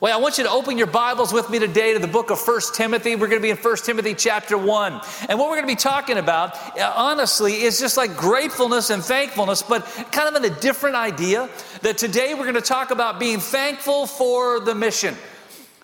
Well, I want you to open your Bibles with me today to the book of First Timothy. We're going to be in First Timothy chapter 1. And what we're going to be talking about, uh, honestly, is just like gratefulness and thankfulness, but kind of in a different idea. That today we're going to talk about being thankful for the mission,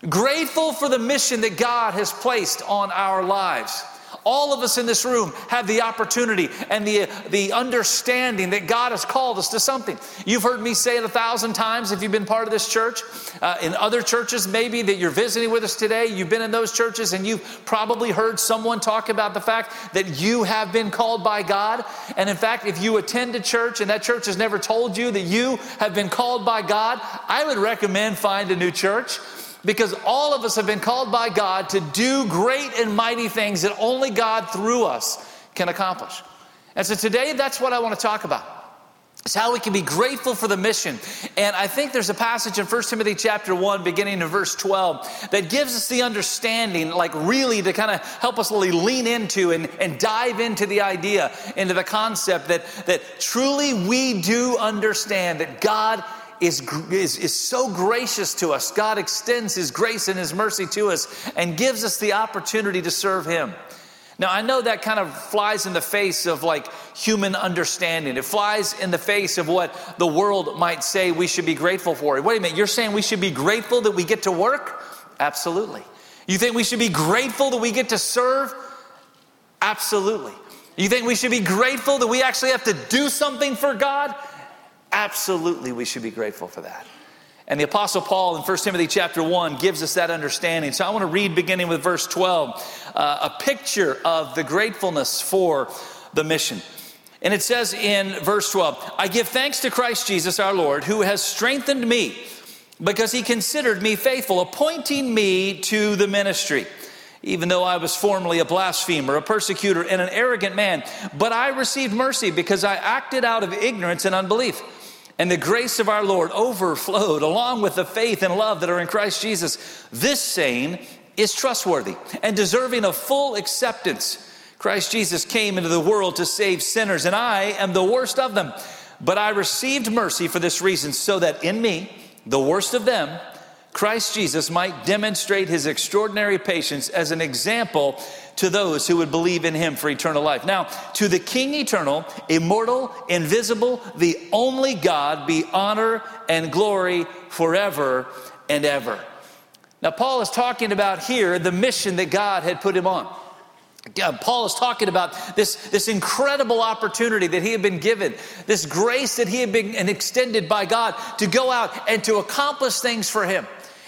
grateful for the mission that God has placed on our lives. All of us in this room have the opportunity and the, the understanding that God has called us to something. You've heard me say it a thousand times if you've been part of this church. Uh, in other churches, maybe that you're visiting with us today, you've been in those churches and you've probably heard someone talk about the fact that you have been called by God. And in fact, if you attend a church and that church has never told you that you have been called by God, I would recommend find a new church because all of us have been called by God to do great and mighty things that only God through us can accomplish. And so today, that's what I want to talk about. It's how we can be grateful for the mission. And I think there's a passage in 1 Timothy chapter 1, beginning in verse 12, that gives us the understanding, like really to kind of help us really lean into and, and dive into the idea, into the concept that, that truly we do understand that God is, is, is so gracious to us. God extends His grace and His mercy to us and gives us the opportunity to serve Him. Now, I know that kind of flies in the face of like human understanding. It flies in the face of what the world might say we should be grateful for. Wait a minute, you're saying we should be grateful that we get to work? Absolutely. You think we should be grateful that we get to serve? Absolutely. You think we should be grateful that we actually have to do something for God? Absolutely, we should be grateful for that. And the Apostle Paul in 1 Timothy chapter 1 gives us that understanding. So I want to read beginning with verse 12 uh, a picture of the gratefulness for the mission. And it says in verse 12, I give thanks to Christ Jesus our Lord, who has strengthened me because he considered me faithful, appointing me to the ministry. Even though I was formerly a blasphemer, a persecutor, and an arrogant man, but I received mercy because I acted out of ignorance and unbelief. And the grace of our Lord overflowed along with the faith and love that are in Christ Jesus. This saying is trustworthy and deserving of full acceptance. Christ Jesus came into the world to save sinners, and I am the worst of them. But I received mercy for this reason, so that in me, the worst of them, Christ Jesus might demonstrate his extraordinary patience as an example to those who would believe in him for eternal life. Now, to the King eternal, immortal, invisible, the only God be honor and glory forever and ever. Now, Paul is talking about here the mission that God had put him on. Paul is talking about this, this incredible opportunity that he had been given, this grace that he had been extended by God to go out and to accomplish things for him.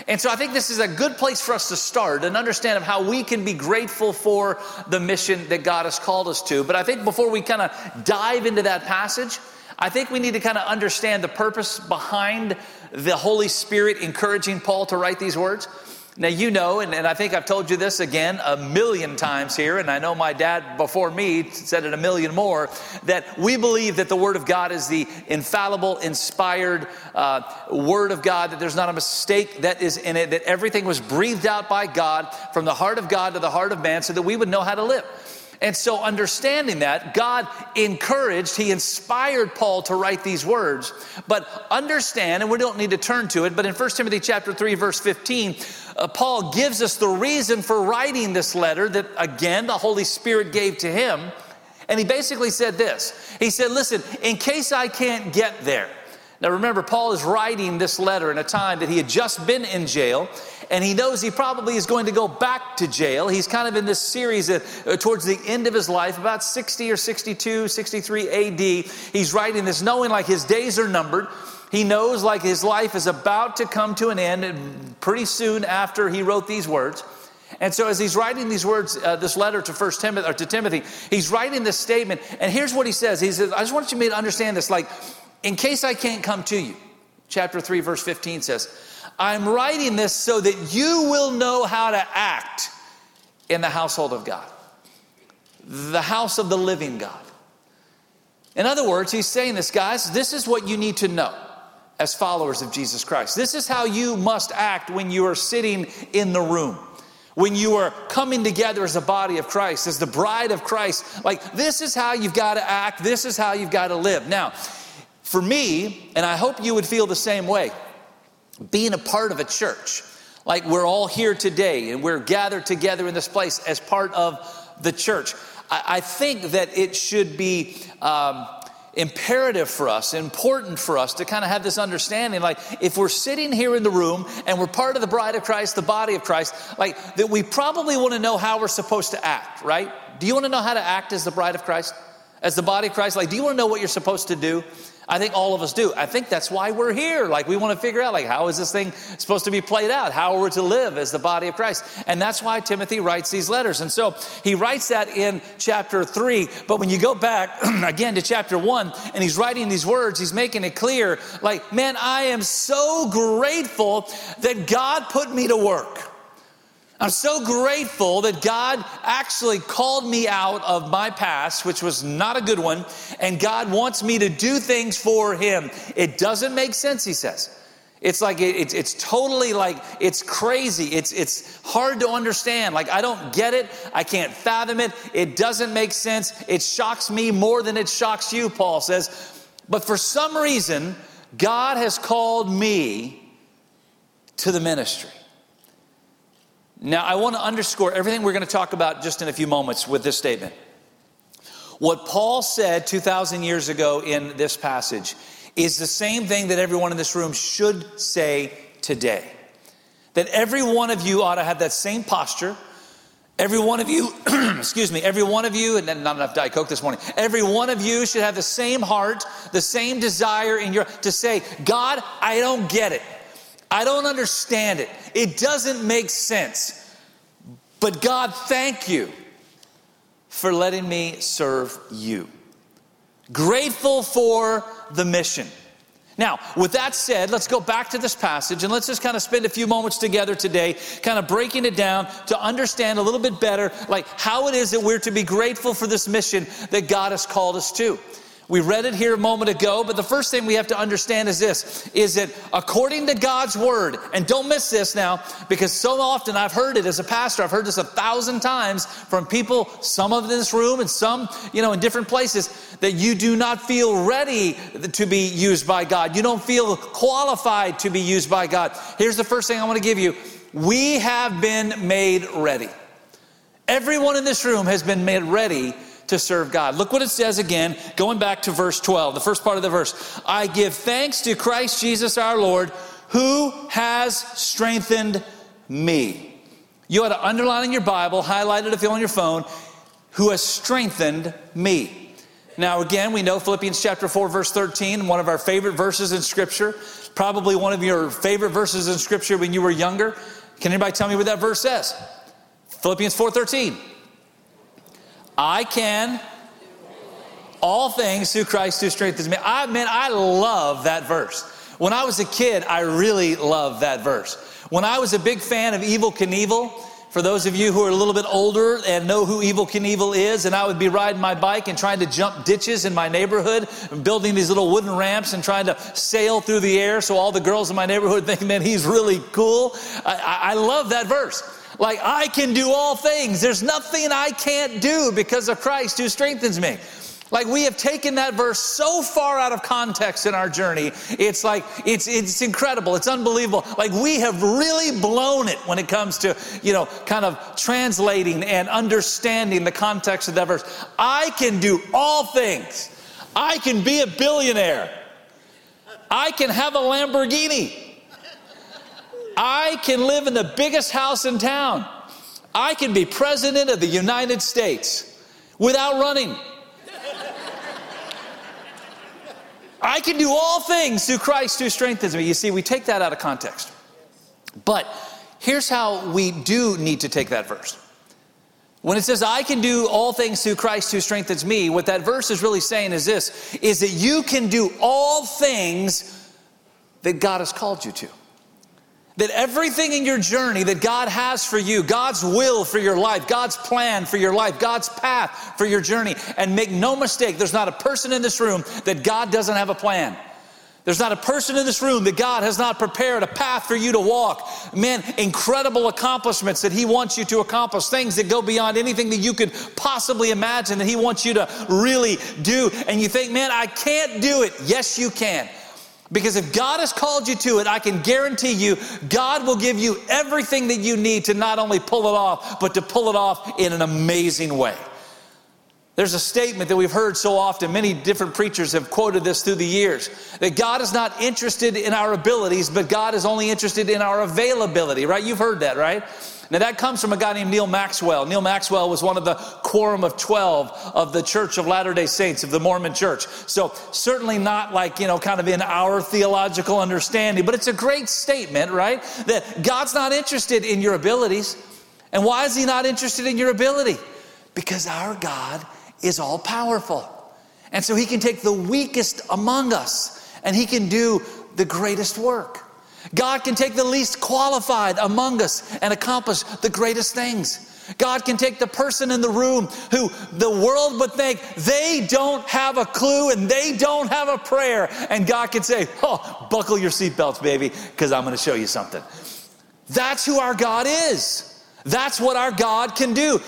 And so I think this is a good place for us to start and understand of how we can be grateful for the mission that God has called us to. But I think before we kind of dive into that passage, I think we need to kind of understand the purpose behind the Holy Spirit encouraging Paul to write these words. Now, you know, and, and, I think I've told you this again a million times here, and I know my dad before me said it a million more, that we believe that the Word of God is the infallible, inspired uh, Word of God, that there's not a mistake that is in it, that everything was breathed out by God from the heart of God to the heart of man so that we would know how to live. And so, understanding that, God encouraged, He inspired Paul to write these words. But understand, and we don't need to turn to it, but in 1 Timothy chapter 3, verse 15, uh, Paul gives us the reason for writing this letter that, again, the Holy Spirit gave to him. And he basically said this He said, Listen, in case I can't get there. Now remember, Paul is writing this letter in a time that he had just been in jail and he knows he probably is going to go back to jail. He's kind of in this series uh, towards the end of his life, about 60 or 62, 63 AD. He's writing this knowing like his days are numbered. He knows like his life is about to come to an end pretty soon after he wrote these words. And so, as he's writing these words, uh, this letter to First Timothy or to Timothy, he's writing this statement. And here's what he says: He says, "I just want you to understand this. Like, in case I can't come to you, chapter three, verse fifteen says, I'm writing this so that you will know how to act in the household of God, the house of the living God. In other words, he's saying this, guys, this is what you need to know as followers of Jesus Christ. This is how you must act when you are sitting in the room. When you are coming together as a body of Christ, as the bride of Christ, like this is how you've got to act, this is how you've got to live. Now, for me, and I hope you would feel the same way, being a part of a church, Like we're all here today and we're gathered together in this place as part of the church. I, I think that it should be um, imperative for us, important for us to kind of have this understanding. Like if we're sitting here in the room and we're part of the bride of Christ, the body of Christ, like that we probably want to know how we're supposed to act, right? Do you want to know how to act as the bride of Christ? As the body of Christ? Like, do you want to know what you're supposed to do? I think all of us do. I think that's why we're here. Like we want to figure out like how is this thing supposed to be played out? How are we to live as the body of Christ? And that's why Timothy writes these letters. And so he writes that in chapter 3, but when you go back again to chapter 1 and he's writing these words, he's making it clear like, man, I am so grateful that God put me to work. I'm so grateful that God actually called me out of my past, which was not a good one, and God wants me to do things for Him. It doesn't make sense, he says. It's like it, it's, it's totally like it's crazy. It's it's hard to understand. Like I don't get it. I can't fathom it. It doesn't make sense. It shocks me more than it shocks you, Paul says. But for some reason, God has called me to the ministry. Now, I want to underscore everything we're going to talk about just in a few moments with this statement. What Paul said 2,000 years ago in this passage is the same thing that everyone in this room should say today. That every one of you ought to have that same posture. Every one of you, excuse me, every one of you, and not enough Diet Coke this morning, every one of you should have the same heart, the same desire in your, to say, God, I don't get it. I don't understand it. It doesn't make sense. But God, thank you for letting me serve you. Grateful for the mission. Now, with that said, let's go back to this passage and let's just kind of spend a few moments together today, kind of breaking it down to understand a little bit better, like how it is that we're to be grateful for this mission that God has called us to. We read it here a moment ago, but the first thing we have to understand is this is that according to God's word, and don't miss this now, because so often I've heard it as a pastor, I've heard this a thousand times from people, some of this room and some, you know, in different places, that you do not feel ready to be used by God. You don't feel qualified to be used by God. Here's the first thing I want to give you we have been made ready. Everyone in this room has been made ready to serve God. Look what it says again, going back to verse 12, the first part of the verse. I give thanks to Christ Jesus our Lord, who has strengthened me. You ought to underline in your Bible, highlight it if you're on your phone, who has strengthened me. Now, again, we know Philippians chapter 4, verse 13, one of our favorite verses in Scripture, probably one of your favorite verses in Scripture when you were younger. Can anybody tell me what that verse says? Philippians 4 13. I can all things through Christ who strengthens me. I mean, I love that verse. When I was a kid, I really loved that verse. When I was a big fan of Evel Knievel, for those of you who are a little bit older and know who Evel Knievel is, and I would be riding my bike and trying to jump ditches in my neighborhood, and building these little wooden ramps and trying to sail through the air so all the girls in my neighborhood think, man, he's really cool. I, I love that verse. Like, I can do all things. There's nothing I can't do because of Christ who strengthens me. Like we have taken that verse so far out of context in our journey. It's like it's it's incredible. It's unbelievable. Like we have really blown it when it comes to, you know, kind of translating and understanding the context of that verse. I can do all things. I can be a billionaire. I can have a Lamborghini. I can live in the biggest house in town. I can be president of the United States without running. I can do all things through Christ who strengthens me. You see, we take that out of context. But here's how we do need to take that verse. When it says, I can do all things through Christ who strengthens me, what that verse is really saying is this is that you can do all things that God has called you to. That everything in your journey that God has for you, God's will for your life, God's plan for your life, God's path for your journey, and make no mistake, there's not a person in this room that God doesn't have a plan. There's not a person in this room that God has not prepared a path for you to walk. Man, incredible accomplishments that He wants you to accomplish, things that go beyond anything that you could possibly imagine that He wants you to really do. And you think, man, I can't do it. Yes, you can. Because if God has called you to it, I can guarantee you, God will give you everything that you need to not only pull it off, but to pull it off in an amazing way. There's a statement that we've heard so often, many different preachers have quoted this through the years that God is not interested in our abilities, but God is only interested in our availability, right? You've heard that, right? Now, that comes from a guy named Neal Maxwell. Neal Maxwell was one of the quorum of 12 of the Church of Latter day Saints, of the Mormon Church. So, certainly not like, you know, kind of in our theological understanding, but it's a great statement, right? That God's not interested in your abilities. And why is He not interested in your ability? Because our God is all powerful. And so he can take the weakest among us and he can do the greatest work. God can take the least qualified among us and accomplish the greatest things. God can take the person in the room who the world would think they don't have a clue and they don't have a prayer. And God can say, Oh, buckle your seatbelts, baby, because I'm going to show you something. That's who our God is. That's what our God can do.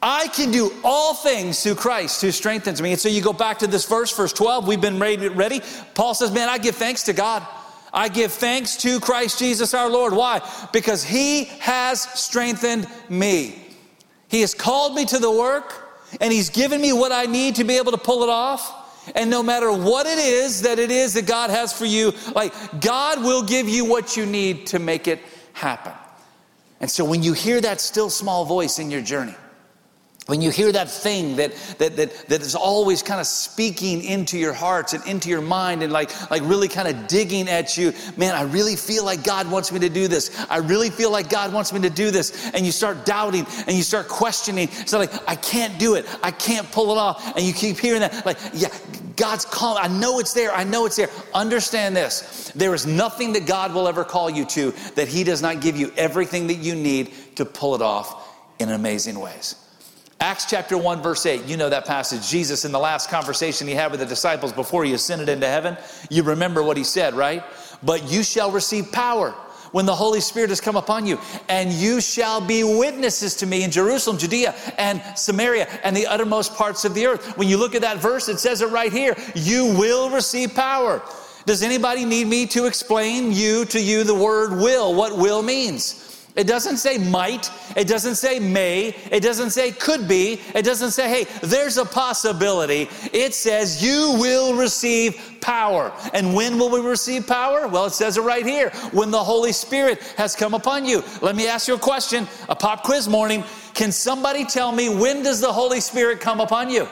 I can do all things through Christ who strengthens me. And so you go back to this verse, verse 12. We've been ready. Paul says, Man, I give thanks to God. I give thanks to Christ Jesus our Lord. Why? Because he has strengthened me. He has called me to the work and he's given me what I need to be able to pull it off. And no matter what it is that it is that God has for you, like God will give you what you need to make it happen. And so when you hear that still small voice in your journey, when you hear that thing that, that, that, that is always kind of speaking into your hearts and into your mind and like, like really kind of digging at you, man, I really feel like God wants me to do this. I really feel like God wants me to do this. And you start doubting and you start questioning. So like, I can't do it. I can't pull it off. And you keep hearing that, like, yeah, God's calling. I know it's there. I know it's there. Understand this. There is nothing that God will ever call you to that He does not give you everything that you need to pull it off in amazing ways. Acts chapter 1, verse 8, you know that passage. Jesus, in the last conversation he had with the disciples before he ascended into heaven, you remember what he said, right? But you shall receive power when the Holy Spirit has come upon you, and you shall be witnesses to me in Jerusalem, Judea, and Samaria, and the uttermost parts of the earth. When you look at that verse, it says it right here you will receive power. Does anybody need me to explain you to you the word will, what will means? It doesn't say might. It doesn't say may. It doesn't say could be. It doesn't say, hey, there's a possibility. It says you will receive power. And when will we receive power? Well, it says it right here when the Holy Spirit has come upon you. Let me ask you a question, a pop quiz morning. Can somebody tell me when does the Holy Spirit come upon you?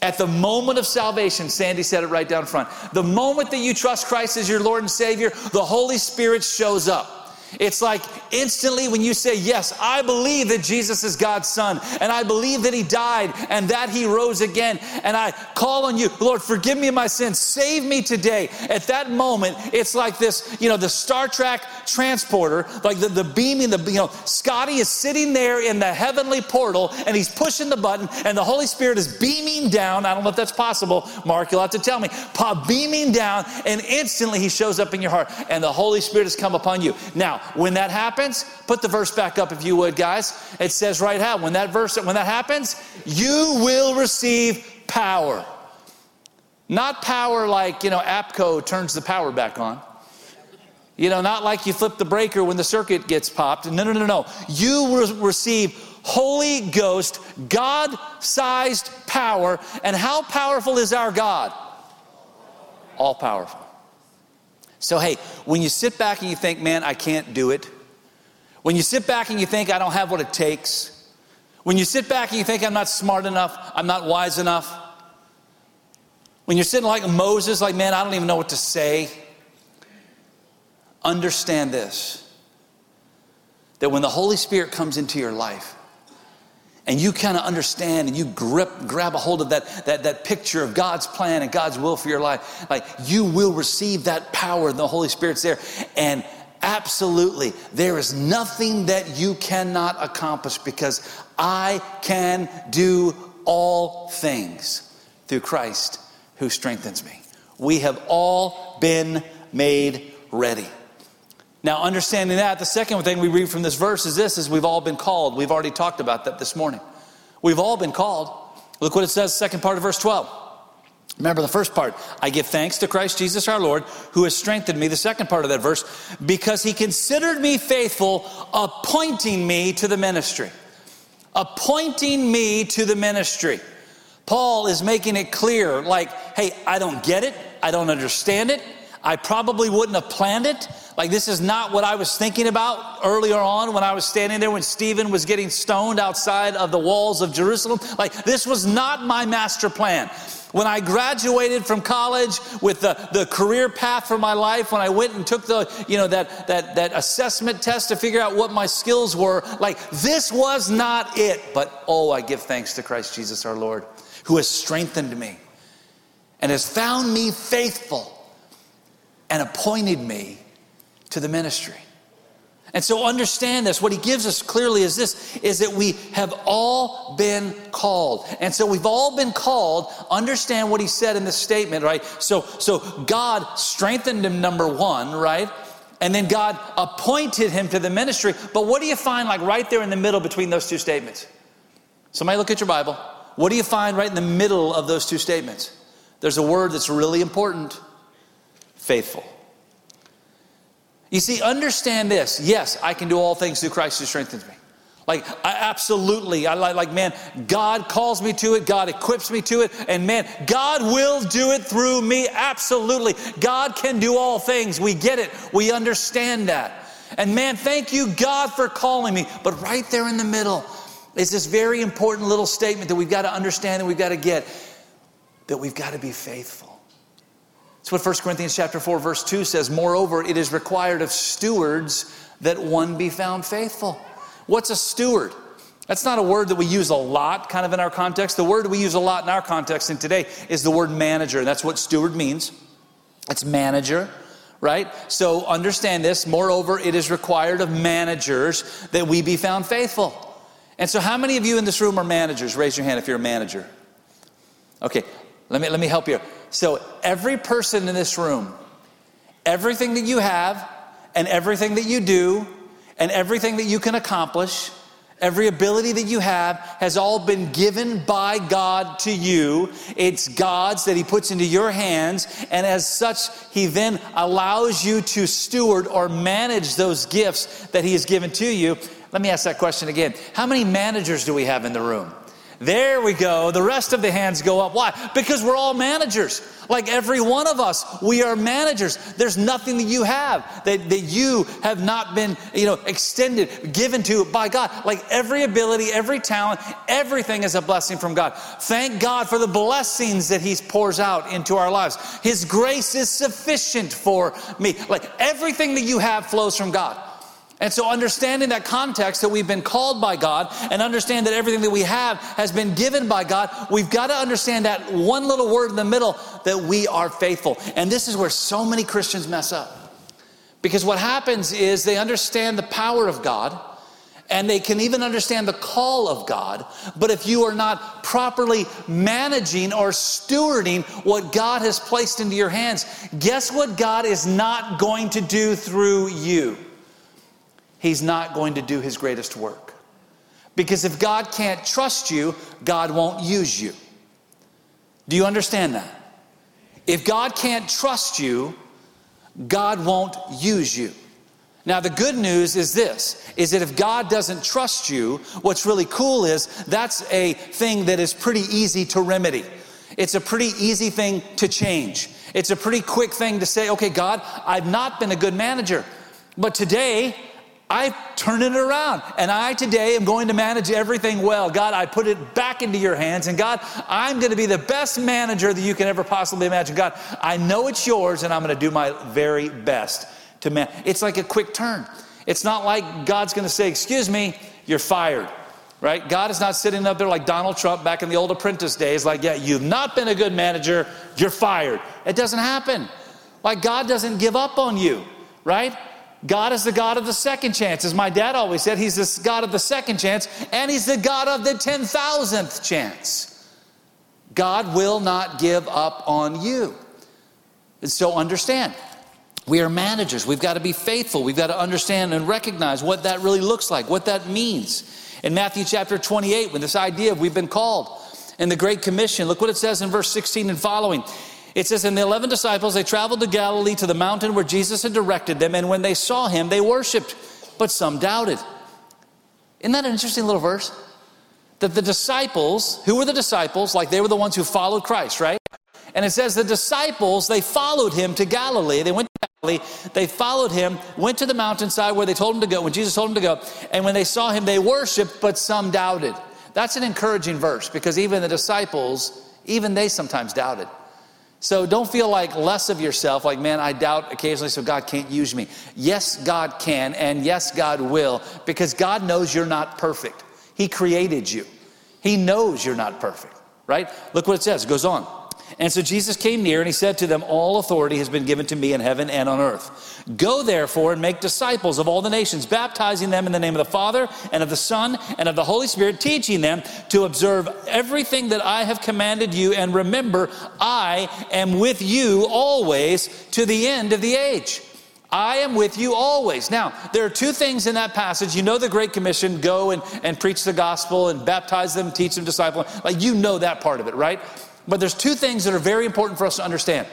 At the moment of salvation, Sandy said it right down front. The moment that you trust Christ as your Lord and Savior, the Holy Spirit shows up. It's like instantly when you say, Yes, I believe that Jesus is God's Son, and I believe that He died and that He rose again, and I call on you, Lord, forgive me my sins, save me today. At that moment, it's like this, you know, the Star Trek transporter, like the, the beaming, the, you know, Scotty is sitting there in the heavenly portal and he's pushing the button, and the Holy Spirit is beaming down. I don't know if that's possible, Mark, you'll have to tell me. Pa, beaming down, and instantly He shows up in your heart, and the Holy Spirit has come upon you. Now, when that happens, put the verse back up if you would, guys. It says right how when that verse when that happens, you will receive power. Not power like, you know, APCO turns the power back on. You know, not like you flip the breaker when the circuit gets popped. No, no, no, no. You will receive Holy Ghost, God sized power. And how powerful is our God? All powerful. So, hey, when you sit back and you think, man, I can't do it, when you sit back and you think, I don't have what it takes, when you sit back and you think, I'm not smart enough, I'm not wise enough, when you're sitting like Moses, like, man, I don't even know what to say, understand this that when the Holy Spirit comes into your life, and you kind of understand and you grip, grab a hold of that, that, that picture of God's plan and God's will for your life, like you will receive that power and the Holy Spirit's there. And absolutely, there is nothing that you cannot accomplish because I can do all things through Christ who strengthens me. We have all been made ready. Now, understanding that, the second thing we read from this verse is this is we've all been called. We've already talked about that this morning. We've all been called. Look what it says, second part of verse 12. Remember the first part. I give thanks to Christ Jesus our Lord, who has strengthened me. The second part of that verse, because he considered me faithful, appointing me to the ministry. Appointing me to the ministry. Paul is making it clear like, hey, I don't get it. I don't understand it. I probably wouldn't have planned it. Like, this is not what I was thinking about earlier on when I was standing there when Stephen was getting stoned outside of the walls of Jerusalem. Like, this was not my master plan. When I graduated from college with the, the career path for my life, when I went and took the, you know, that, that, that assessment test to figure out what my skills were, like this was not it. But oh, I give thanks to Christ Jesus our Lord, who has strengthened me and has found me faithful and appointed me to the ministry. And so understand this. What he gives us clearly is this is that we have all been called. And so we've all been called. Understand what he said in this statement, right? So so God strengthened him number 1, right? And then God appointed him to the ministry. But what do you find like right there in the middle between those two statements? Somebody look at your Bible. What do you find right in the middle of those two statements? There's a word that's really important. Faithful. You see, understand this. Yes, I can do all things through Christ who strengthens me. Like, I absolutely, I like, like, man, God calls me to it, God equips me to it, and man, God will do it through me. Absolutely. God can do all things. We get it, we understand that. And man, thank you, God, for calling me. But right there in the middle is this very important little statement that we've got to understand and we've got to get that we've got to be faithful. That's what 1 Corinthians chapter 4 verse 2 says. Moreover, it is required of stewards that one be found faithful. What's a steward? That's not a word that we use a lot kind of in our context. The word we use a lot in our context and today is the word manager. That's what steward means. It's manager, right? So understand this. Moreover, it is required of managers that we be found faithful. And so how many of you in this room are managers? Raise your hand if you're a manager. Okay, let me let me help you. So, every person in this room, everything that you have, and everything that you do, and everything that you can accomplish, every ability that you have has all been given by God to you. It's God's that He puts into your hands, and as such, He then allows you to steward or manage those gifts that He has given to you. Let me ask that question again. How many managers do we have in the room? There we go. The rest of the hands go up. Why? Because we're all managers. Like every one of us, we are managers. There's nothing that you have that, that you have not been, you know, extended, given to by God. Like every ability, every talent, everything is a blessing from God. Thank God for the blessings that He pours out into our lives. His grace is sufficient for me. Like everything that you have flows from God. And so, understanding that context that we've been called by God and understand that everything that we have has been given by God, we've got to understand that one little word in the middle that we are faithful. And this is where so many Christians mess up. Because what happens is they understand the power of God and they can even understand the call of God. But if you are not properly managing or stewarding what God has placed into your hands, guess what God is not going to do through you? He's not going to do his greatest work. Because if God can't trust you, God won't use you. Do you understand that? If God can't trust you, God won't use you. Now the good news is this is that if God doesn't trust you, what's really cool is that's a thing that is pretty easy to remedy. It's a pretty easy thing to change. It's a pretty quick thing to say, okay, God, I've not been a good manager, but today I turn it around and I today am going to manage everything well. God, I put it back into your hands. And God, I'm going to be the best manager that you can ever possibly imagine. God, I know it's yours and I'm going to do my very best to man. It's like a quick turn. It's not like God's going to say, Excuse me, you're fired, right? God is not sitting up there like Donald Trump back in the old apprentice days, like, Yeah, you've not been a good manager, you're fired. It doesn't happen. Like, God doesn't give up on you, right? God is the God of the second chance. As my dad always said, He's the God of the second chance, and He's the God of the 10,000th chance. God will not give up on you. And so understand, we are managers. We've got to be faithful. We've got to understand and recognize what that really looks like, what that means. In Matthew chapter 28, when this idea of we've been called, In the Great Commission, look what it says in verse 16 and following. It says, And the 11 disciples, they traveled to Galilee to the mountain where Jesus had directed them, and when they saw him, they worshiped, but some doubted. Isn't that an interesting little verse? That the disciples, who were the disciples? Like they were the ones who followed Christ, right? And it says the disciples, they followed him to Galilee. They went to Galilee, they followed him, went to the mountainside where they told him to go, when Jesus told him to go. And when they saw him, they worshiped, but some doubted. That's an encouraging verse because even the disciples, even they sometimes doubted. So don't feel like less of yourself, like, man, I doubt occasionally, so God can't use me. Yes, God can, and yes, God will, because God knows you're not perfect. He created you, He knows you're not perfect, right? Look what it says, it goes on. And so Jesus came near and he said to them, All authority has been given to me in heaven and on earth. Go therefore and make disciples of all the nations, baptizing them in the name of the Father and of the Son and of the Holy Spirit, teaching them to observe everything that I have commanded you. And remember, I am with you always to the end of the age. I am with you always. Now, there are two things in that passage. You know the Great Commission go and, and preach the gospel and baptize them, teach them, disciple. Like you know that part of it, right? But there's two things that are very important for us to understand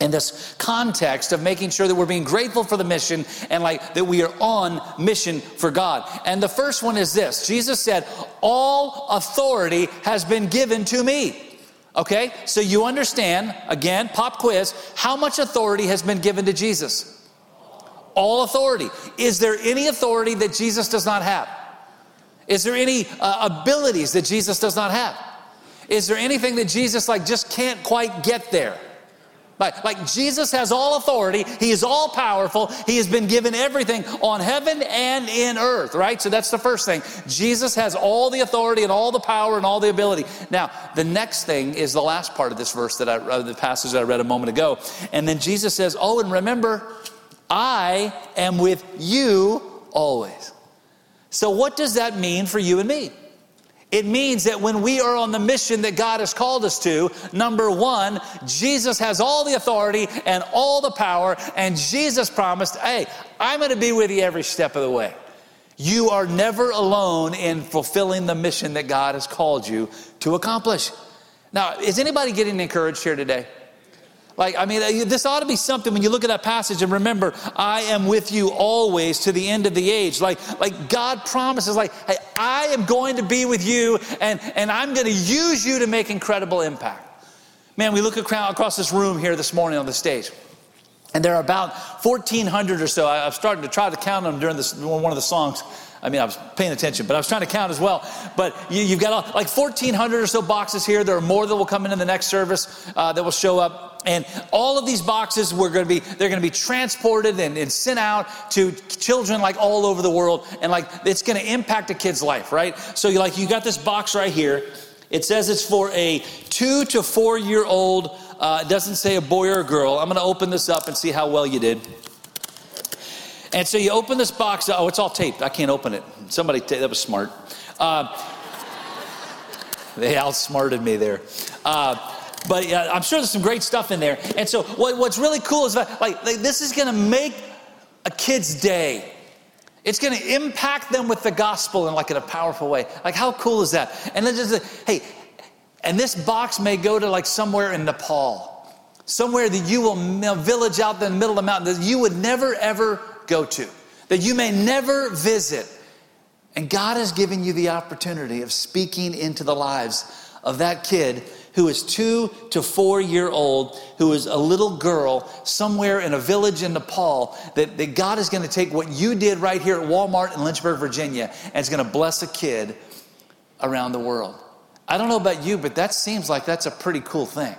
in this context of making sure that we're being grateful for the mission and like that we are on mission for God. And the first one is this Jesus said, All authority has been given to me. Okay, so you understand, again, pop quiz, how much authority has been given to Jesus? All authority. Is there any authority that Jesus does not have? Is there any uh, abilities that Jesus does not have? Is there anything that Jesus like just can't quite get there? Like, like Jesus has all authority, He is all powerful, He has been given everything on heaven and in earth, right? So that's the first thing. Jesus has all the authority and all the power and all the ability. Now, the next thing is the last part of this verse that I, uh, the passage that I read a moment ago. And then Jesus says, Oh, and remember, I am with you always. So, what does that mean for you and me? It means that when we are on the mission that God has called us to, number one, Jesus has all the authority and all the power, and Jesus promised, hey, I'm to be with you every step of the way. You are never alone in fulfilling the mission that God has called you to accomplish. Now, is anybody getting encouraged here today? Like, I mean, uh, this ought to be something when you look at that passage and remember, I am with you always to the end of the age. Like, like God promises, like, hey, I am going to be with you and, and I'm going to use you to make incredible impact. Man, we look across this room here this morning on the stage. And there are about 1,400 or so. I've started to try to count them during this, one of the songs. I mean, I was paying attention, but I was trying to count as well. But you, have got like 1,400 or so boxes here. There are more that will come in in the next service uh, that will show up. And all of these boxes we're going to be, they're going to be transported and, and sent out to children like all over the world. And like, it's going to impact a kid's life, right? So you like, you got this box right here. It says it's for a two to four year old. Uh, it doesn't say a boy or a girl. I'm going to open this up and see how well you did. And so you open this box. Oh, it's all taped. I can't open it. Somebody, t- that was smart. Uh, they outsmarted me there. Uh, but uh, I'm sure there's some great stuff in there. And so what, what's really cool is that, like, like this is going to make a kid's day. It's going to impact them with the gospel in like in a powerful way. Like how cool is that? And then just hey, and this box may go to like somewhere in Nepal, somewhere that you will village out in the middle of the mountain that you would never ever go to, that you may never visit. And God has given you the opportunity of speaking into the lives of that kid who is two to four year old, who is a little girl somewhere in a village in Nepal, that, that God is going to take what you did right here at Walmart in Lynchburg, Virginia, and is going to bless a kid around the world. I don't know about you, but that seems like that's a pretty cool thing.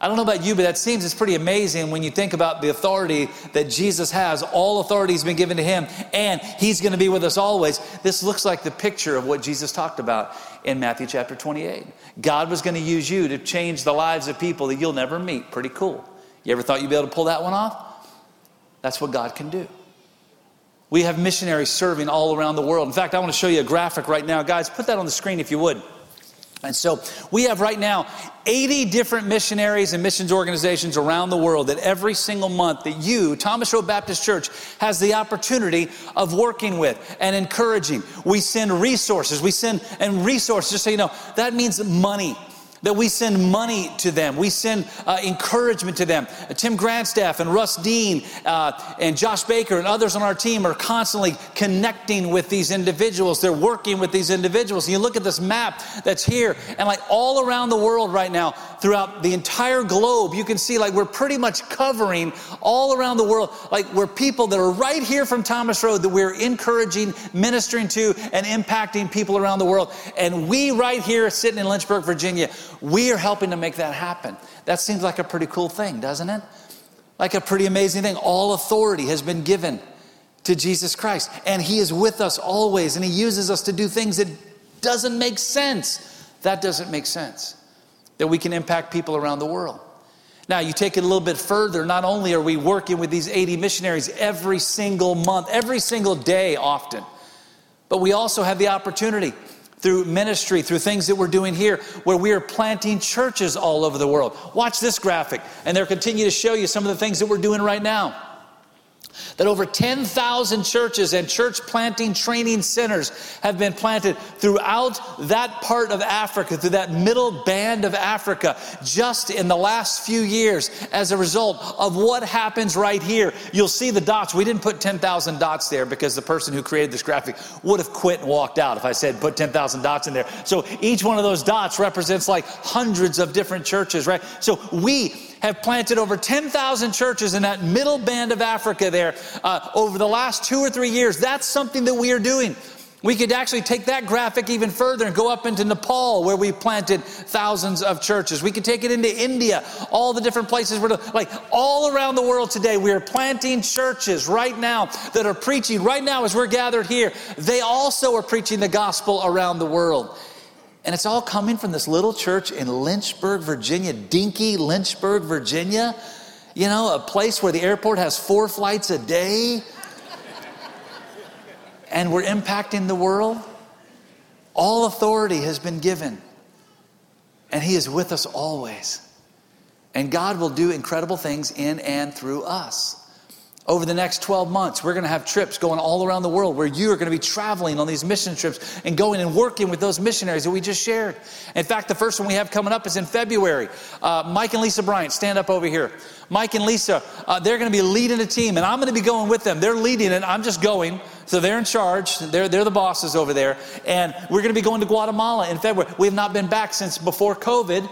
I don't know about you, but that seems it's pretty amazing when you think about the authority that Jesus has. All authority has been given to him, and he's going to be with us always. This looks like the picture of what Jesus talked about in Matthew chapter 28. God was going to use you to change the lives of people that you'll never meet. Pretty cool. You ever thought you'd be able to pull that one off? That's what God can do. We have missionaries serving all around the world. In fact, I want to show you a graphic right now. Guys, put that on the screen if you would. And so we have right now 80 different missionaries and missions organizations around the world that every single month that you, Thomas Road Baptist Church, has the opportunity of working with and encouraging. We send resources. We send and resources, just so you know, that means money that we send money to them. We send uh, encouragement to them. Uh, Tim Grandstaff and Russ Dean uh, and Josh Baker and others on our team are constantly connecting with these individuals. They're working with these individuals. And you look at this map that's here, and like all around the world right now, throughout the entire globe, you can see like we're pretty much covering all around the world. Like we're people that are right here from Thomas Road that we're encouraging, ministering to, and impacting people around the world. And we right here sitting in Lynchburg, Virginia, we are helping to make that happen. That seems like a pretty cool thing, doesn't it? Like a pretty amazing thing. All authority has been given to Jesus Christ, and He is with us always, and He uses us to do things that doesn't make sense. That doesn't make sense. That we can impact people around the world. Now, you take it a little bit further, not only are we working with these 80 missionaries every single month, every single day often, but we also have the opportunity through ministry, through things that we're doing here, where we are planting churches all over the world. Watch this graphic, and they'll continue to show you some of the things that we're doing right now that over 10,000 churches and church planting training centers have been planted throughout that part of Africa, through that middle band of Africa, just in the last few years as a result of what happens right here. You'll see the dots. We didn't put 10,000 dots there because the person who created this graphic would have quit and walked out if I said put 10,000 dots in there. So each one of those dots represents like hundreds of different churches, right? So we have planted over 10,000 churches in that middle band of Africa there uh, over the last two or three years. That's something that we are doing. We could actually take that graphic even further and go up into Nepal where we planted thousands of churches. We could take it into India, all the different places where, like all around the world today, we are planting churches right now that are preaching. Right now, as we're gathered here, they also are preaching the gospel around the world. And it's all coming from this little church in Lynchburg, Virginia, dinky Lynchburg, Virginia. You know, a place where the airport has four flights a day. and we're impacting the world. All authority has been given. And He is with us always. And God will do incredible things in and through us. Over the next 12 months, we're going to have trips going all around the world where you are going to be traveling on these mission trips and going and working with those missionaries that we just shared. In fact, the first one we have coming up is in February. Uh, Mike and Lisa Bryant, stand up over here. Mike and Lisa, uh, they're going to be leading a team, and I'm going to be going with them. They're leading it, I'm just going. So they're in charge. They're, they're the bosses over there. And we're going to be going to Guatemala in February. We have not been back since before COVID.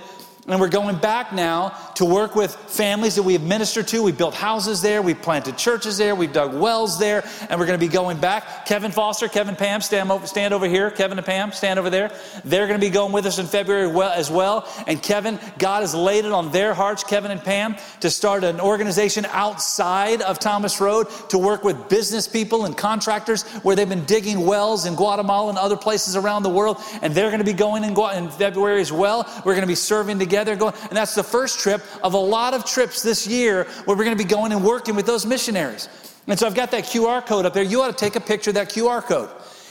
And we're going back now to work with families that we have ministered to. We built houses there, we planted churches there, we've dug wells there, and we're going to be going back. Kevin Foster, Kevin Pam, stand over, stand over here. Kevin and Pam, stand over there. They're going to be going with us in February as well. And Kevin, God has laid it on their hearts, Kevin and Pam, to start an organization outside of Thomas Road to work with business people and contractors where they've been digging wells in Guatemala and other places around the world. And they're going to be going in, in February as well. We're going to be serving together together going, and that's the first trip of a lot of trips this year where we're going to be going and working with those missionaries. And so I've got that QR code up there. You ought to take a picture of that QR code.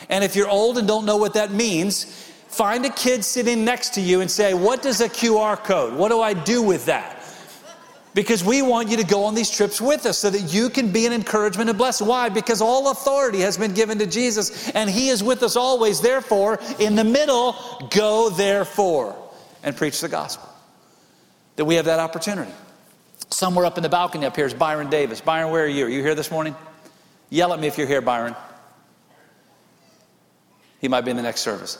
And if you're old and don't know what that means, find a kid sitting next to you and say, What does a QR code? What do I do with that? Because we want you to go on these trips with us so that you can be an encouragement and blessing. Why? Because all authority has been given to Jesus and He is with us always. Therefore, in the middle, go therefore and preach the gospel that we have that opportunity. Somewhere up in the balcony up here is Byron Davis. Byron, where are you? Are you here this morning? Yell at me if you're here, Byron. He might be in the next service.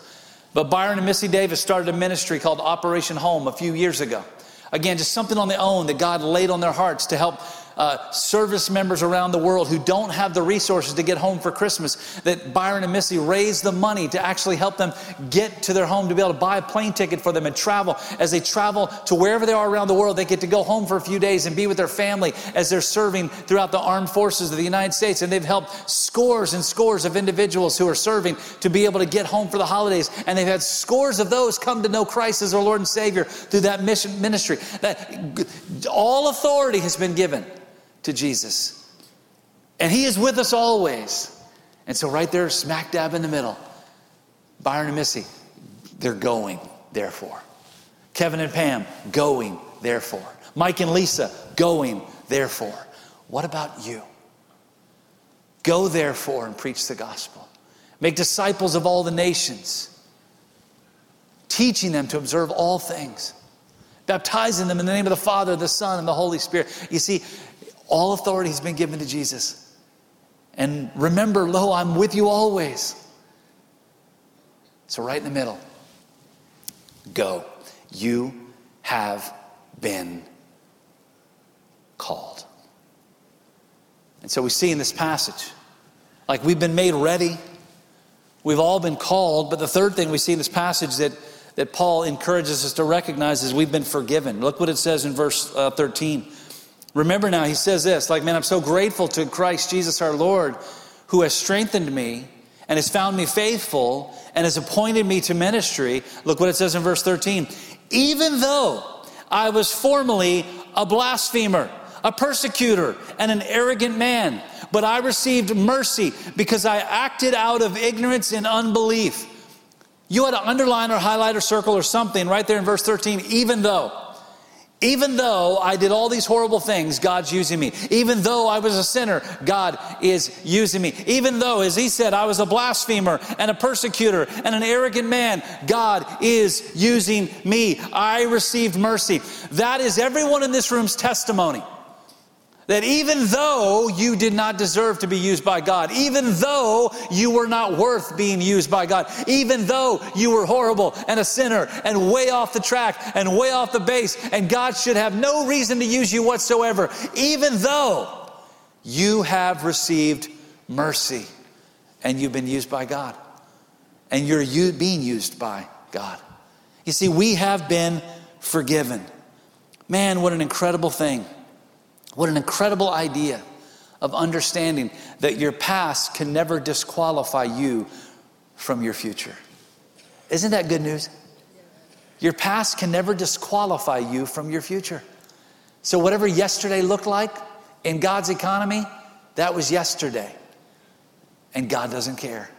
But Byron and Missy Davis started a ministry called Operation Home a few years ago. Again, just something on their own that God laid on their hearts to help uh, service members around the world who don't have the resources to get home for Christmas, that Byron and Missy raise the money to actually help them get to their home, to be able to buy a plane ticket for them and travel. As they travel to wherever they are around the world, they get to go home for a few days and be with their family as they're serving throughout the armed forces of the United States. And they've helped scores and scores of individuals who are serving to be able to get home for the holidays. And they've had scores of those come to know Christ as their Lord and Savior through that mission ministry. That all authority has been given to Jesus. And He is with us always. And so, right there, smack dab in the middle, Byron and Missy, they're going. therefore. Kevin and Pam, going, therefore. Mike and Lisa, going, therefore. What about you? Go, therefore, and preach the gospel. Make disciples of all the nations, teaching them to observe all things, baptizing them in the name of the Father, the Son, and the Holy Spirit. You see, all authority has been given to Jesus. And remember, lo, I'm with you always. So, right in the middle, go. You have been called. And so we see in this passage, like we've been made ready, we've all been called, but the third thing we see in this passage that, that Paul encourages us to recognize is we've been forgiven. Look what it says in verse uh, 13. Remember now, he says this like, man, I'm so grateful to Christ Jesus our Lord who has strengthened me and has found me faithful and has appointed me to ministry. Look what it says in verse 13. Even though I was formerly a blasphemer, a persecutor, and an arrogant man, but I received mercy because I acted out of ignorance and unbelief. You ought to underline or highlight or circle or something right there in verse 13, even though. Even though I did all these horrible things, God's using me. Even though I was a sinner, God is using me. Even though, as he said, I was a blasphemer and a persecutor and an arrogant man, God is using me. I received mercy. That is everyone in this room's testimony. That even though you did not deserve to be used by God, even though you were not worth being used by God, even though you were horrible and a sinner and way off the track and way off the base, and God should have no reason to use you whatsoever, even though you have received mercy and you've been used by God and you're being used by God. You see, we have been forgiven. Man, what an incredible thing. What an incredible idea of understanding that your past can never disqualify you from your future. Isn't that good news? Your past can never disqualify you from your future. So, whatever yesterday looked like in God's economy, that was yesterday. And God doesn't care.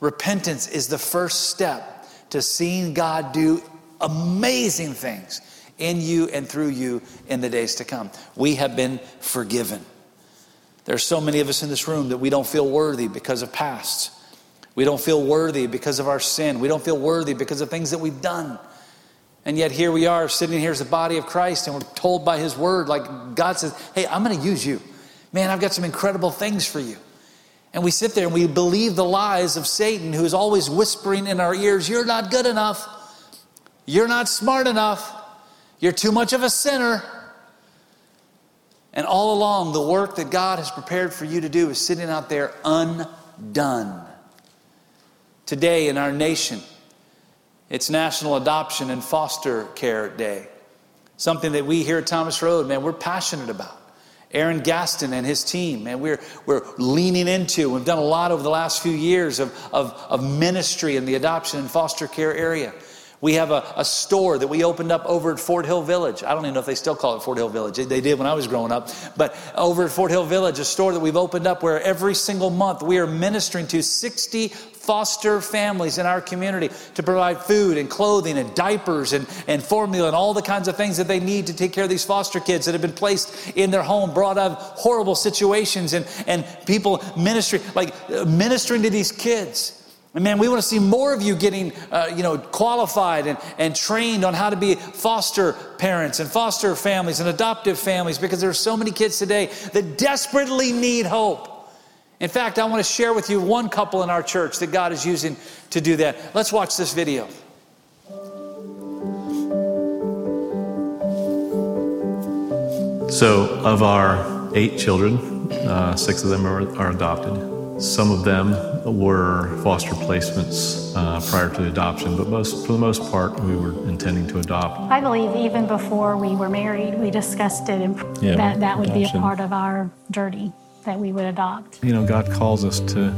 Repentance is the first step to seeing God do amazing things in you and through you in the days to come. We have been forgiven. There are so many of us in this room that we don't feel worthy because of past. We don't feel worthy because of our sin. We don't feel worthy because of things that we've done. And yet here we are sitting here as the body of Christ, and we're told by His Word, like God says, Hey, I'm going to use you. Man, I've got some incredible things for you. And we sit there and we believe the lies of Satan, who is always whispering in our ears, You're not good enough. You're not smart enough. You're too much of a sinner. And all along, the work that God has prepared for you to do is sitting out there undone. Today in our nation, it's National Adoption and Foster Care Day. Something that we here at Thomas Road, man, we're passionate about. Aaron Gaston and his team, man, we're, we're leaning into. We've done a lot over the last few years of, of, of ministry in the adoption and foster care area. We have a, a, store that we opened up over at Fort Hill Village. I don't even know if they still call it Fort Hill Village. They did when I was growing up. But over at Fort Hill Village, a store that we've opened up where every single month we are ministering to 60 foster families in our community to provide food and clothing and diapers and, and formula and all the kinds of things that they need to take care of these foster kids that have been placed in their home, brought out horrible situations, and, and people ministering, like uh, ministering to these kids. And man, we want to see more of you getting, uh, you know, qualified and, and trained on how to be foster parents and foster families and adoptive families because there are so many kids today that desperately need hope. In fact, I want to share with you one couple in our church that God is using to do that. Let's watch this video. So, of our eight children, uh, six of them are, are adopted. Some of them were foster placements uh, prior to adoption, but most, for the most part, we were intending to adopt. I believe even before we were married, we discussed it, and yeah, that that would adoption. be a part of our journey that we would adopt. You know, God calls us to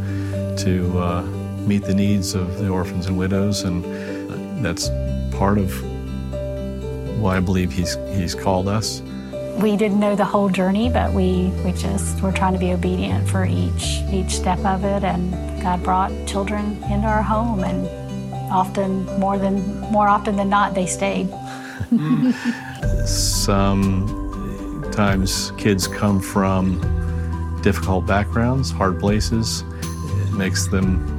to uh, meet the needs of the orphans and widows, and that's part of why I believe He's He's called us we didn't know the whole journey, but we, we just were trying to be obedient for each each step of it. And God brought children into our home, and often more than more often than not they stayed. Sometimes kids come from difficult backgrounds, hard places. It makes them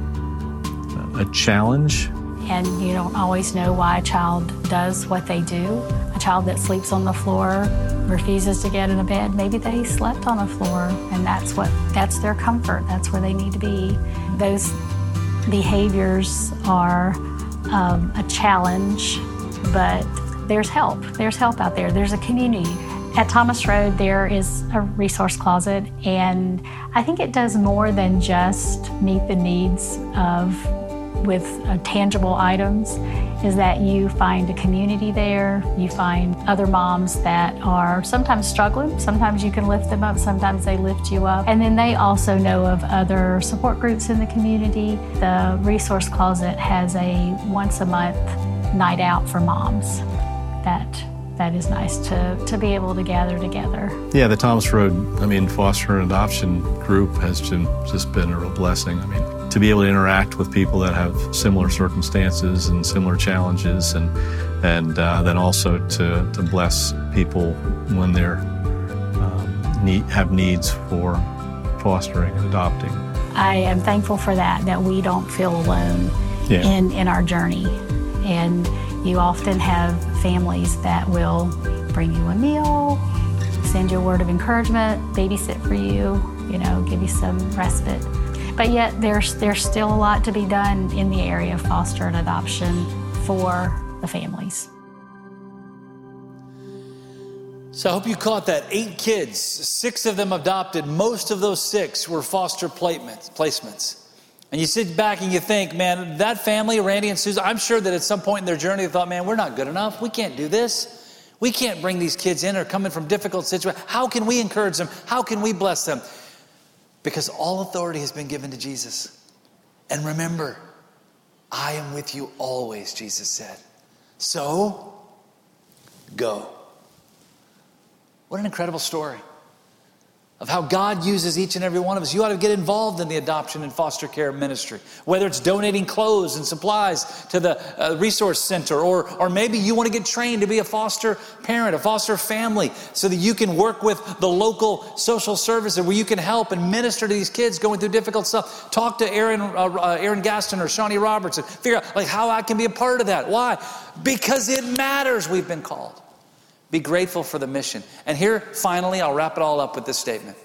a challenge. And you don't always know why a child does what they do. A child that sleeps on the floor refuses to get in a bed, maybe they slept on a floor and that's what that's their comfort. That's where they need to be. Those behaviors are um, a challenge, but there's help. There's help out there. There's a community. At Thomas Road, there is a resource closet, and I think it does more than just meet the needs of with uh, tangible items is that you find a community there, you find other moms that are sometimes struggling, sometimes you can lift them up, sometimes they lift you up. And then they also know of other support groups in the community. The Resource Closet has a once a month night out for moms that that is nice to, to be able to gather together. Yeah, the Thomas Road, I mean, foster and adoption group has been, just been a real blessing. I mean, to be able to interact with people that have similar circumstances and similar challenges, and and uh, then also to, to bless people when they're um, need, have needs for fostering and adopting. I am thankful for that, that we don't feel alone yeah. in, in our journey. And you often have families that will bring you a meal, send you a word of encouragement, babysit for you, you know, give you some respite. But yet there's there's still a lot to be done in the area of foster and adoption for the families. So I hope you caught that. Eight kids, six of them adopted. Most of those six were foster placements. And you sit back and you think, man, that family, Randy and Susan, I'm sure that at some point in their journey they thought, man, we're not good enough. We can't do this. We can't bring these kids in or coming from difficult situations. How can we encourage them? How can we bless them? Because all authority has been given to Jesus. And remember, I am with you always, Jesus said. So, go. What an incredible story of how God uses each and every one of us. You ought to get involved in the adoption and foster care ministry, whether it's donating clothes and supplies to the uh, resource center, or, or maybe you want to get trained to be a foster parent, a foster family, so that you can work with the local social services where you can help and minister to these kids going through difficult stuff. Talk to Aaron, uh, uh, Aaron Gaston or Shawnee Robertson. Figure out like how I can be a part of that. Why? Because it matters. We've been called. Be grateful for the mission. And here, finally, I'll wrap it all up with this statement.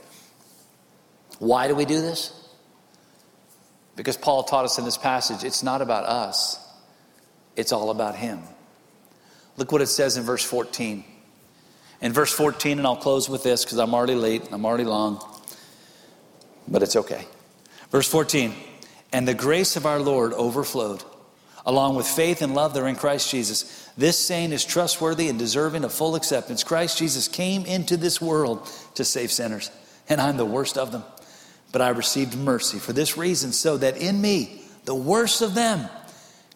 Why do we do this? Because Paul taught us in this passage it's not about us, it's all about Him. Look what it says in verse 14. In verse 14, and I'll close with this because I'm already late, I'm already long, but it's okay. Verse 14, and the grace of our Lord overflowed along with faith and love that are in Christ Jesus. This saying is trustworthy and deserving of full acceptance. Christ Jesus came into this world to save sinners, and I'm the worst of them. But I received mercy for this reason, so that in me, the worst of them,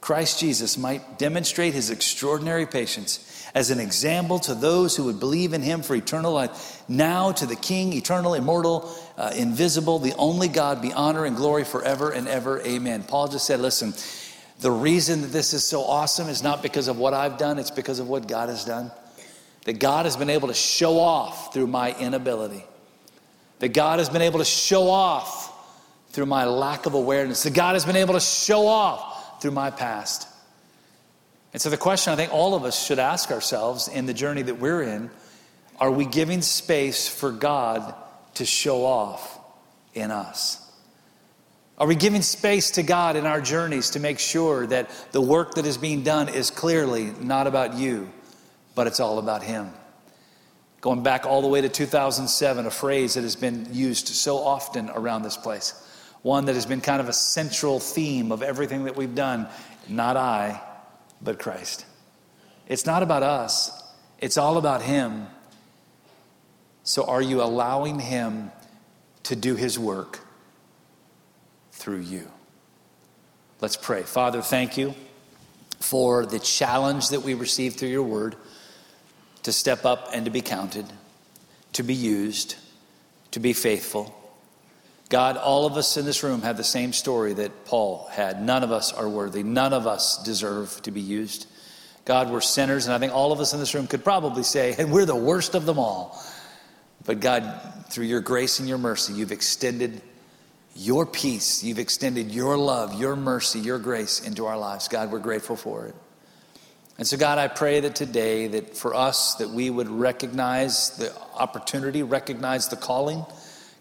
Christ Jesus might demonstrate his extraordinary patience as an example to those who would believe in him for eternal life. Now to the King, eternal, immortal, uh, invisible, the only God, be honor and glory forever and ever. Amen. Paul just said, listen, the reason that this is so awesome is not because of what I've done, it's because of what God has done. That God has been able to show off through my inability. That God has been able to show off through my lack of awareness. That God has been able to show off through my past. And so, the question I think all of us should ask ourselves in the journey that we're in are we giving space for God to show off in us? Are we giving space to God in our journeys to make sure that the work that is being done is clearly not about you, but it's all about Him? Going back all the way to 2007, a phrase that has been used so often around this place, one that has been kind of a central theme of everything that we've done not I, but Christ. It's not about us, it's all about Him. So, are you allowing Him to do His work? Through you. Let's pray. Father, thank you for the challenge that we received through your word to step up and to be counted, to be used, to be faithful. God, all of us in this room have the same story that Paul had. None of us are worthy. None of us deserve to be used. God, we're sinners, and I think all of us in this room could probably say, and we're the worst of them all. But God, through your grace and your mercy, you've extended your peace, you've extended your love, your mercy, your grace into our lives. God, we're grateful for it. And so, God, I pray that today, that for us, that we would recognize the opportunity, recognize the calling.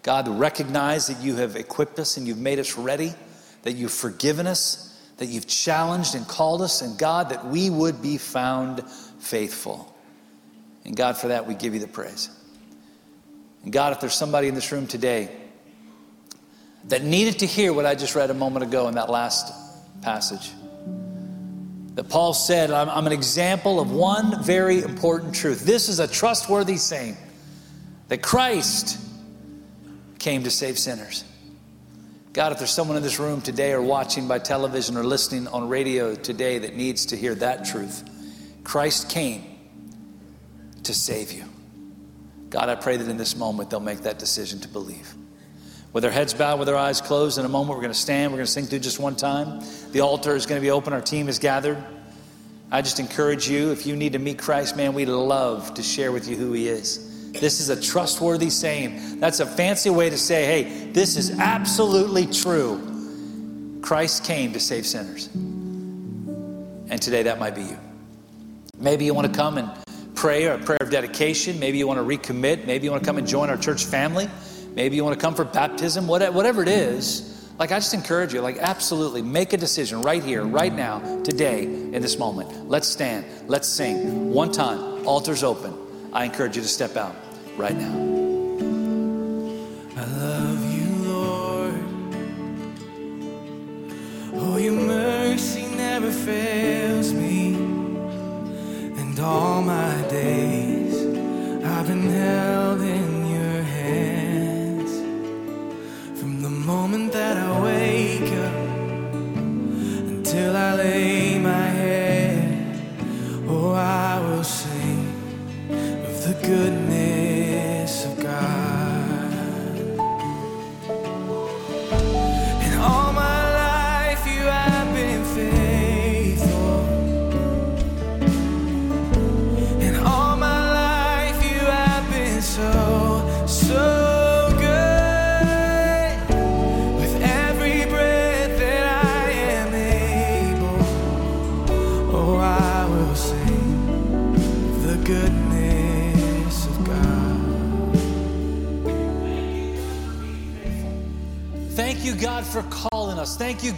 God, recognize that you have equipped us and you've made us ready, that you've forgiven us, that you've challenged and called us, and God, that we would be found faithful. And God, for that, we give you the praise. And God, if there's somebody in this room today that needed to hear what I just read a moment ago in that last passage, that Paul said, I'm, I'm, an example of one very important truth. This is a trustworthy saying that Christ came to save sinners. God, if there's someone in this room today or watching by television or listening on radio today that needs to hear that truth, Christ came to save you. God, I pray that in this moment they'll make that decision to believe. With our heads bowed, with our eyes closed, in a moment we're going to stand. We're going to sing through just one time. The altar is going to be open. Our team is gathered. I just encourage you, if you need to meet Christ, man, we love to share with you who He is. This is a trustworthy saying. That's a fancy way to say, hey, this is absolutely true. Christ came to save sinners. And today that might be you. Maybe you want to come and pray a prayer of dedication. Maybe you want to recommit. Maybe you want to come and join our church family. Maybe you want to come for baptism, whatever it is. Like, I just encourage you, like, absolutely make a decision right here, right now, today, in this moment. Let's stand. Let's sing. One time, altar's open. I encourage you to step out right now. I love you, Lord. Oh, your mercy never fails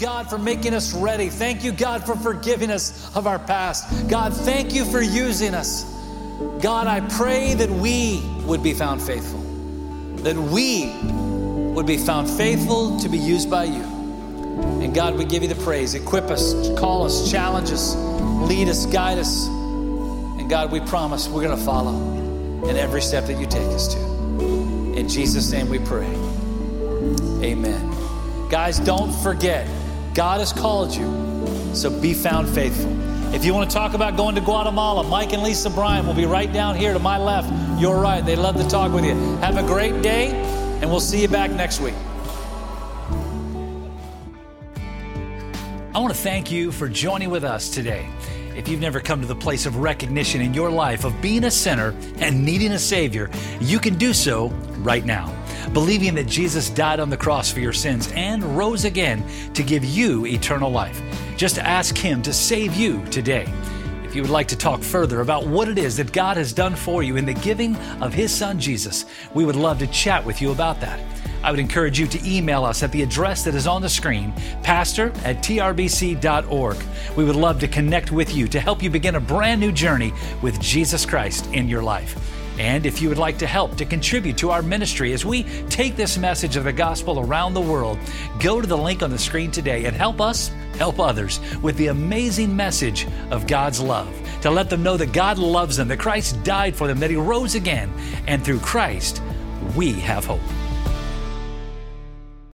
God, for making us ready. Thank you, God, for forgiving us of our past. God, thank you for using us. God, I pray that we would be found faithful, that we would be found faithful to be used by you. And God, we give you the praise. Equip us, call us, challenge us, lead us, guide us. And God, we promise we're going to follow in every step that you take us to. In Jesus' name we pray. Amen. Guys, don't forget, God has called you, so be found faithful. If you want to talk about going to Guatemala, Mike and Lisa Bryan will be right down here to my left, your right. They love to talk with you. Have a great day, and we'll see you back next week. I want to thank you for joining with us today. If you've never come to the place of recognition in your life of being a sinner and needing a Savior, you can do so right now. Believing that Jesus died on the cross for your sins and rose again to give you eternal life. Just ask Him to save you today. If you would like to talk further about what it is that God has done for you in the giving of His Son Jesus, we would love to chat with you about that. I would encourage you to email us at the address that is on the screen, pastor at trbc.org. We would love to connect with you to help you begin a brand new journey with Jesus Christ in your life. And if you would like to help to contribute to our ministry as we take this message of the gospel around the world, go to the link on the screen today and help us help others with the amazing message of God's love. To let them know that God loves them, that Christ died for them, that He rose again, and through Christ, we have hope.